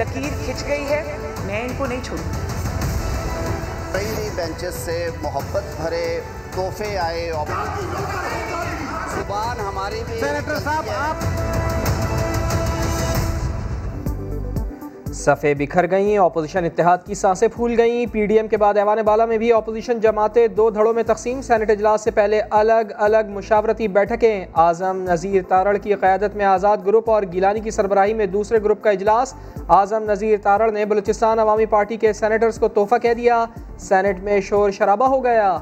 لکیر کھچ گئی ہے میں ان کو نہیں چھوڑوں۔ نئی نئی بینچز سے محبت بھرے تحفے آئے زبان ہماری بھی سینیٹر صاحب آپ صفے بکھر گئیں اپوزیشن اتحاد کی سانسیں پھول گئیں۔ پی ڈی ایم کے بعد ایوان بالا میں بھی اپوزیشن جماعتیں دو دھڑوں میں تقسیم۔ سینٹ اجلاس سے پہلے الگ الگ مشاورتی بیٹھکیں۔ اعظم نذیر تارڑ کی قیادت میں آزاد گروپ اور گیلانی کی سربراہی میں دوسرے گروپ کا اجلاس۔ اعظم نذیر تارڑ نے بلوچستان عوامی پارٹی کے سینیٹرز کو تحفہ کہہ دیا۔ سینٹ میں شور شرابہ ہو گیا۔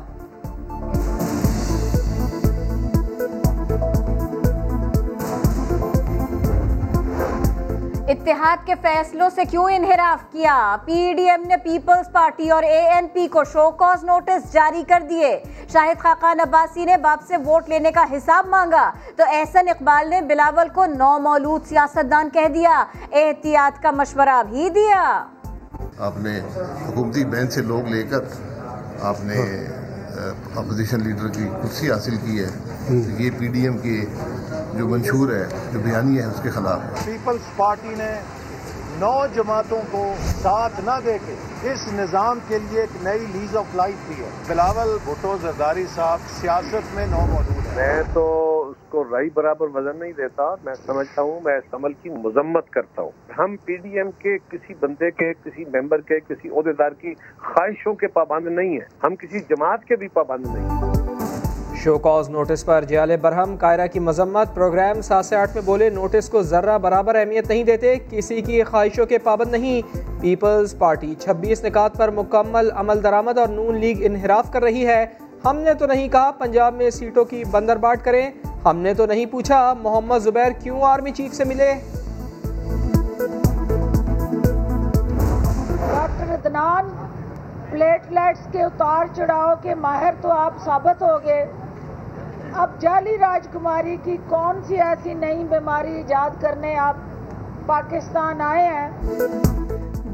اتحاد کے فیصلوں سے کیوں انحراف کیا؟ پی ڈی ایم نے پیپلز پارٹی اور اے این پی کو شو کاز نوٹس جاری کر دیے۔ شاہد خاقان عباسی نے باپ سے ووٹ لینے کا حساب مانگا۔ تو احسن اقبال نے بلاول کو نو مولود سیاستدان کہہ دیا۔ احتیاط کا مشورہ بھی دیا۔ آپ نے حکومتی بینچ سے لوگ لے کر آپ نے اپوزیشن لیڈر کی کرسی حاصل کی ہے۔ یہ پی ڈی ایم کے جو منشور ہے جو بیانی ہے اس کے خلاف پیپلز پارٹی نے نو جماعتوں کو ساتھ نہ دے کے اس نظام کے لیے ایک نئی لیز آف لائف دی ہے۔ بلاول بھٹو زرداری صاحب سیاست میں نو موجود ہے میں تو اس کو رائی برابر وزن نہیں دیتا میں سمجھتا ہوں میں اس عمل کی مذمت کرتا ہوں۔ ہم پی ڈی ایم کے کسی بندے کے کسی ممبر کے کسی عہدیدار کی خواہشوں کے پابند نہیں ہیں۔ ہم کسی جماعت کے بھی پابند نہیں ہیں۔ شو کاز نوٹس پر جیال برہم قائرہ کی مذمت پروگرام سات سے آٹھ میں بولے نوٹس کو ذرہ برابر اہمیت نہیں دیتے، کسی کی خواہشوں کے پابند نہیں۔ پیپلز پارٹی چھبیس نکات پر مکمل عمل درآمد اور نون لیگ انحراف کر رہی ہے۔ ہم نے تو نہیں کہا پنجاب میں سیٹوں کی بندر باٹ کریں، ہم نے تو نہیں پوچھا محمد زبیر کیوں آرمی چیف سے ملے۔ ڈاکٹر ادنان پلیٹلیٹس کے اتار چڑھاؤ کے ماہر تو آپ ثابت ہو گئے۔ اب جعلی راجکماری کی کون سی ایسی نئی بیماری ایجاد کرنے آپ پاکستان آئے ہیں؟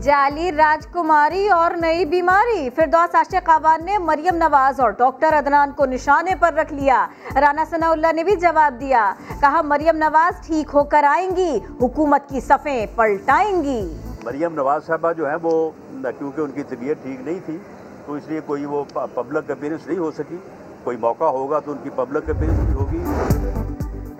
جعلی راجکماری اور نئی بیماری۔ فردوس عاشق قوان نے مریم نواز اور ڈاکٹر عدنان کو نشانے پر رکھ لیا۔ رانا ثناء اللہ نے بھی جواب دیا۔ کہا مریم نواز ٹھیک ہو کر آئیں گی حکومت کی صفیں پلٹائیں گی۔ مریم نواز صاحبہ جو ہیں وہ کیونکہ ان کی طبیعت ٹھیک نہیں تھی تو اس لیے کوئی وہ پبلک اپیرنس نہیں ہو سکی۔ کوئی موقع ہوگا تو ان کی پبلک اپیرنس بھی ہوگی۔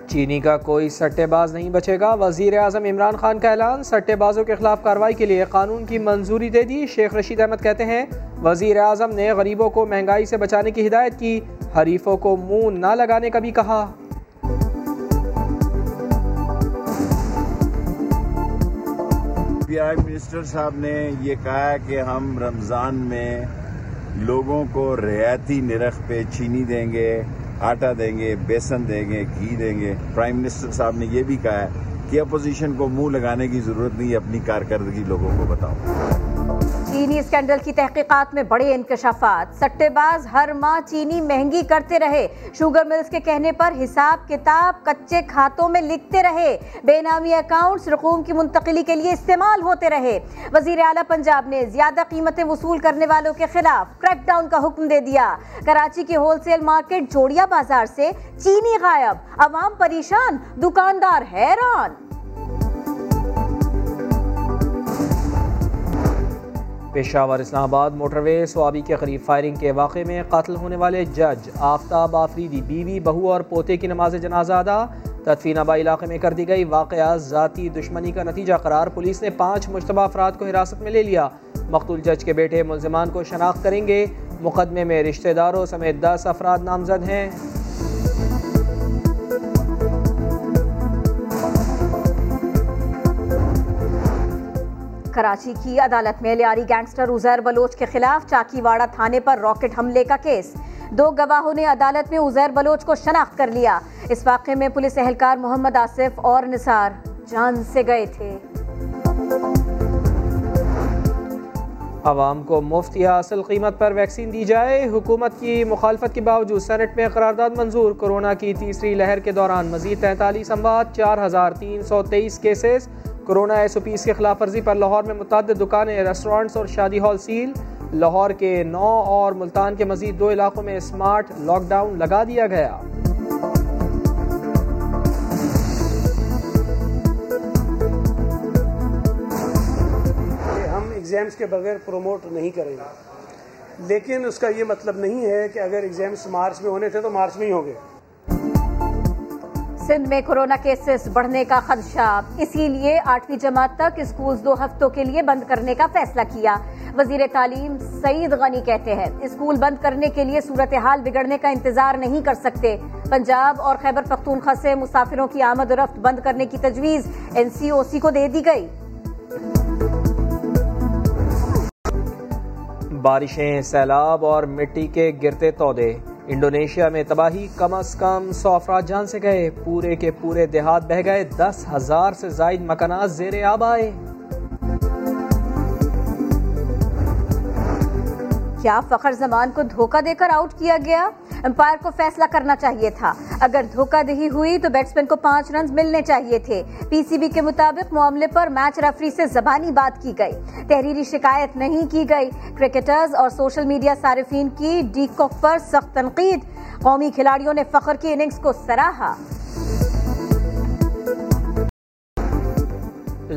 چینی کا کوئی سٹے باز نہیں بچے گا۔ وزیر اعظم عمران خان کا اعلان سٹے بازوں کے خلاف کارروائی کے لیے قانون کی منظوری دے دی۔ شیخ رشید احمد کہتے ہیں وزیر اعظم نے غریبوں کو مہنگائی سے بچانے کی ہدایت کی حریفوں کو منہ نہ لگانے کا بھی کہا۔ پی آئی منسٹر صاحب نے یہ کہا کہ ہم رمضان میں لوگوں کو رعایتی نرخ پہ چینی دیں گے، آٹا دیں گے، بیسن دیں گے، گھی دیں گے۔ پرائم منسٹر صاحب نے یہ بھی کہا ہے کہ اپوزیشن کو منہ لگانے کی ضرورت نہیں اپنی کارکردگی لوگوں کو بتاؤ۔ چینی اسکینڈل کی تحقیقات میں بڑے انکشافات۔ سٹے باز ہر ماہ چینی مہنگی کرتے رہے۔ شوگر ملز کے کہنے پر حساب کتاب کچے کھاتوں میں لکھتے رہے۔ بے نامی اکاؤنٹس رقوم کی منتقلی کے لیے استعمال ہوتے رہے۔ وزیر اعلیٰ پنجاب نے زیادہ قیمتیں وصول کرنے والوں کے خلاف کریک ڈاؤن کا حکم دے دیا۔ کراچی کی ہول سیل مارکیٹ جوڑیا بازار سے چینی غائب۔ عوام پریشان۔ دکاندار حیران۔ پشاور، اسلام آباد، موٹر وے، سوابی کے قریب فائرنگ کے واقعے میں قتل ہونے والے جج آفتاب آفریدی، بیوی، بہو اور پوتے کی نماز جنازہ ادا۔ تدفین آبا علاقے میں کر دی گئی واقعہ ذاتی دشمنی کا نتیجہ قرار۔ پولیس نے پانچ مشتبہ افراد کو حراست میں لے لیا۔ مقتول جج کے بیٹے ملزمان کو شناخت کریں گے۔ مقدمے میں رشتہ داروں سمیت دس افراد نامزد ہیں۔ کراچی کی عدالت میں لیاری گینگسٹر عزیر بلوچ کے خلاف چاکی واڑہ تھانے پر راکٹ حملے کا کیس۔ دو گواہوں نے عدالت میں عزیر بلوچ کو شناخت کر لیا۔ اس واقعے میں پولیس اہلکار محمد آصف اور نثار جان سے گئے تھے۔ عوام کو مفت یا اصل قیمت پر ویکسین دی جائے۔ حکومت کی مخالفت کے باوجود سینٹ میں قرارداد منظور۔ کورونا کی تیسری لہر کے دوران مزید تینتالیس اموات، چار ہزار تین سو تیئیس cases. Corona S O Ps کی خلاف ورزی پر لاہور میں متعدد دکانیں ریسٹورانٹس اور شادی ہال سیل لاہور کے نو اور ملتان کے مزید دو علاقوں میں اسمارٹ لاک ڈاؤن لگا دیا گیا۔ ہم ایگزامس کے بغیر پروموٹ نہیں کریں گے۔ لیکن اس کا یہ مطلب نہیں ہے کہ اگر ایگزامس مارچ میں ہونے تھے تو مارچ میں ہی ہوں گے۔ سندھ میں کورونا کیسز بڑھنے کا خدشہ۔ اسی لیے آٹھویں جماعت تک اسکول دو ہفتوں کے لیے بند کرنے کا فیصلہ کیا۔ وزیر تعلیم سعید غنی کہتے ہیں، اسکول بند کرنے کے لیے صورتحال بگڑنے کا انتظار نہیں کر سکتے۔ پنجاب اور خیبر پختونخوا سے مسافروں کی آمد و رفت بند کرنے کی تجویز این سی او سی کو دے دی گئی۔ بارشیں، سیلاب اور مٹی کے گرتے تودے۔ انڈونیشیا میں تباہی کم از کم سو افراد جان سے گئے، پورے کے پورے دیہات بہ گئے، دس ہزار سے زائد مکانات زیر آب آئے۔ کیا فخر زمان کو دھوکہ دے کر آؤٹ کیا گیا؟ امپائر کو فیصلہ کرنا چاہیے تھا۔ اگر دھوکہ دہی ہوئی تو بیٹسمین کو پانچ رنز ملنے چاہیے تھے۔ پی سی بی کے مطابق معاملے پر میچ ریفری سے زبانی بات کی گئی۔ تحریری شکایت نہیں کی گئی۔ کرکٹرز اور سوشل میڈیا صارفین کی ڈی کوک پر سخت تنقید۔ قومی کھلاڑیوں نے فخر کی اننگز کو سراہا۔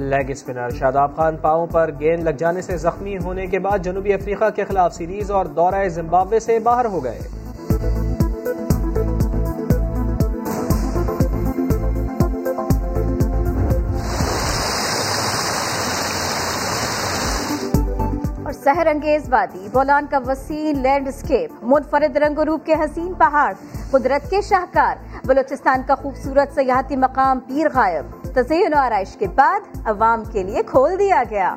لیگ اسپنر شاداب خان پاؤں پر گیند لگ جانے سے زخمی ہونے کے بعد جنوبی افریقہ کے خلاف سیریز اور دورہ زمبابوے سے باہر ہو گئے۔ اور سحر انگیز وادی بولان کا وسیع لینڈ اسکیپ منفرد رنگ و روپ کے حسین پہاڑ، قدرت کے شاہکار، بلوچستان کا خوبصورت سیاحتی مقام پیر غائب۔ تزئین و آرائش کے بعد عوام کے لیے کھول دیا گیا۔